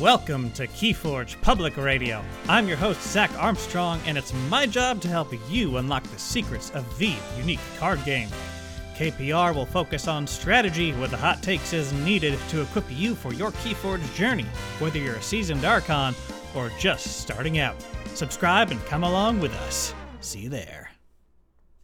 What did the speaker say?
Welcome to Keyforge Public Radio. I'm your host, Zach Armstrong, and it's my job to help you unlock the secrets of the unique card game. KPR will focus on strategy with the hot takes as needed to equip you for your Keyforge journey, whether you're a seasoned Archon or just starting out. Subscribe and come along with us. See you there.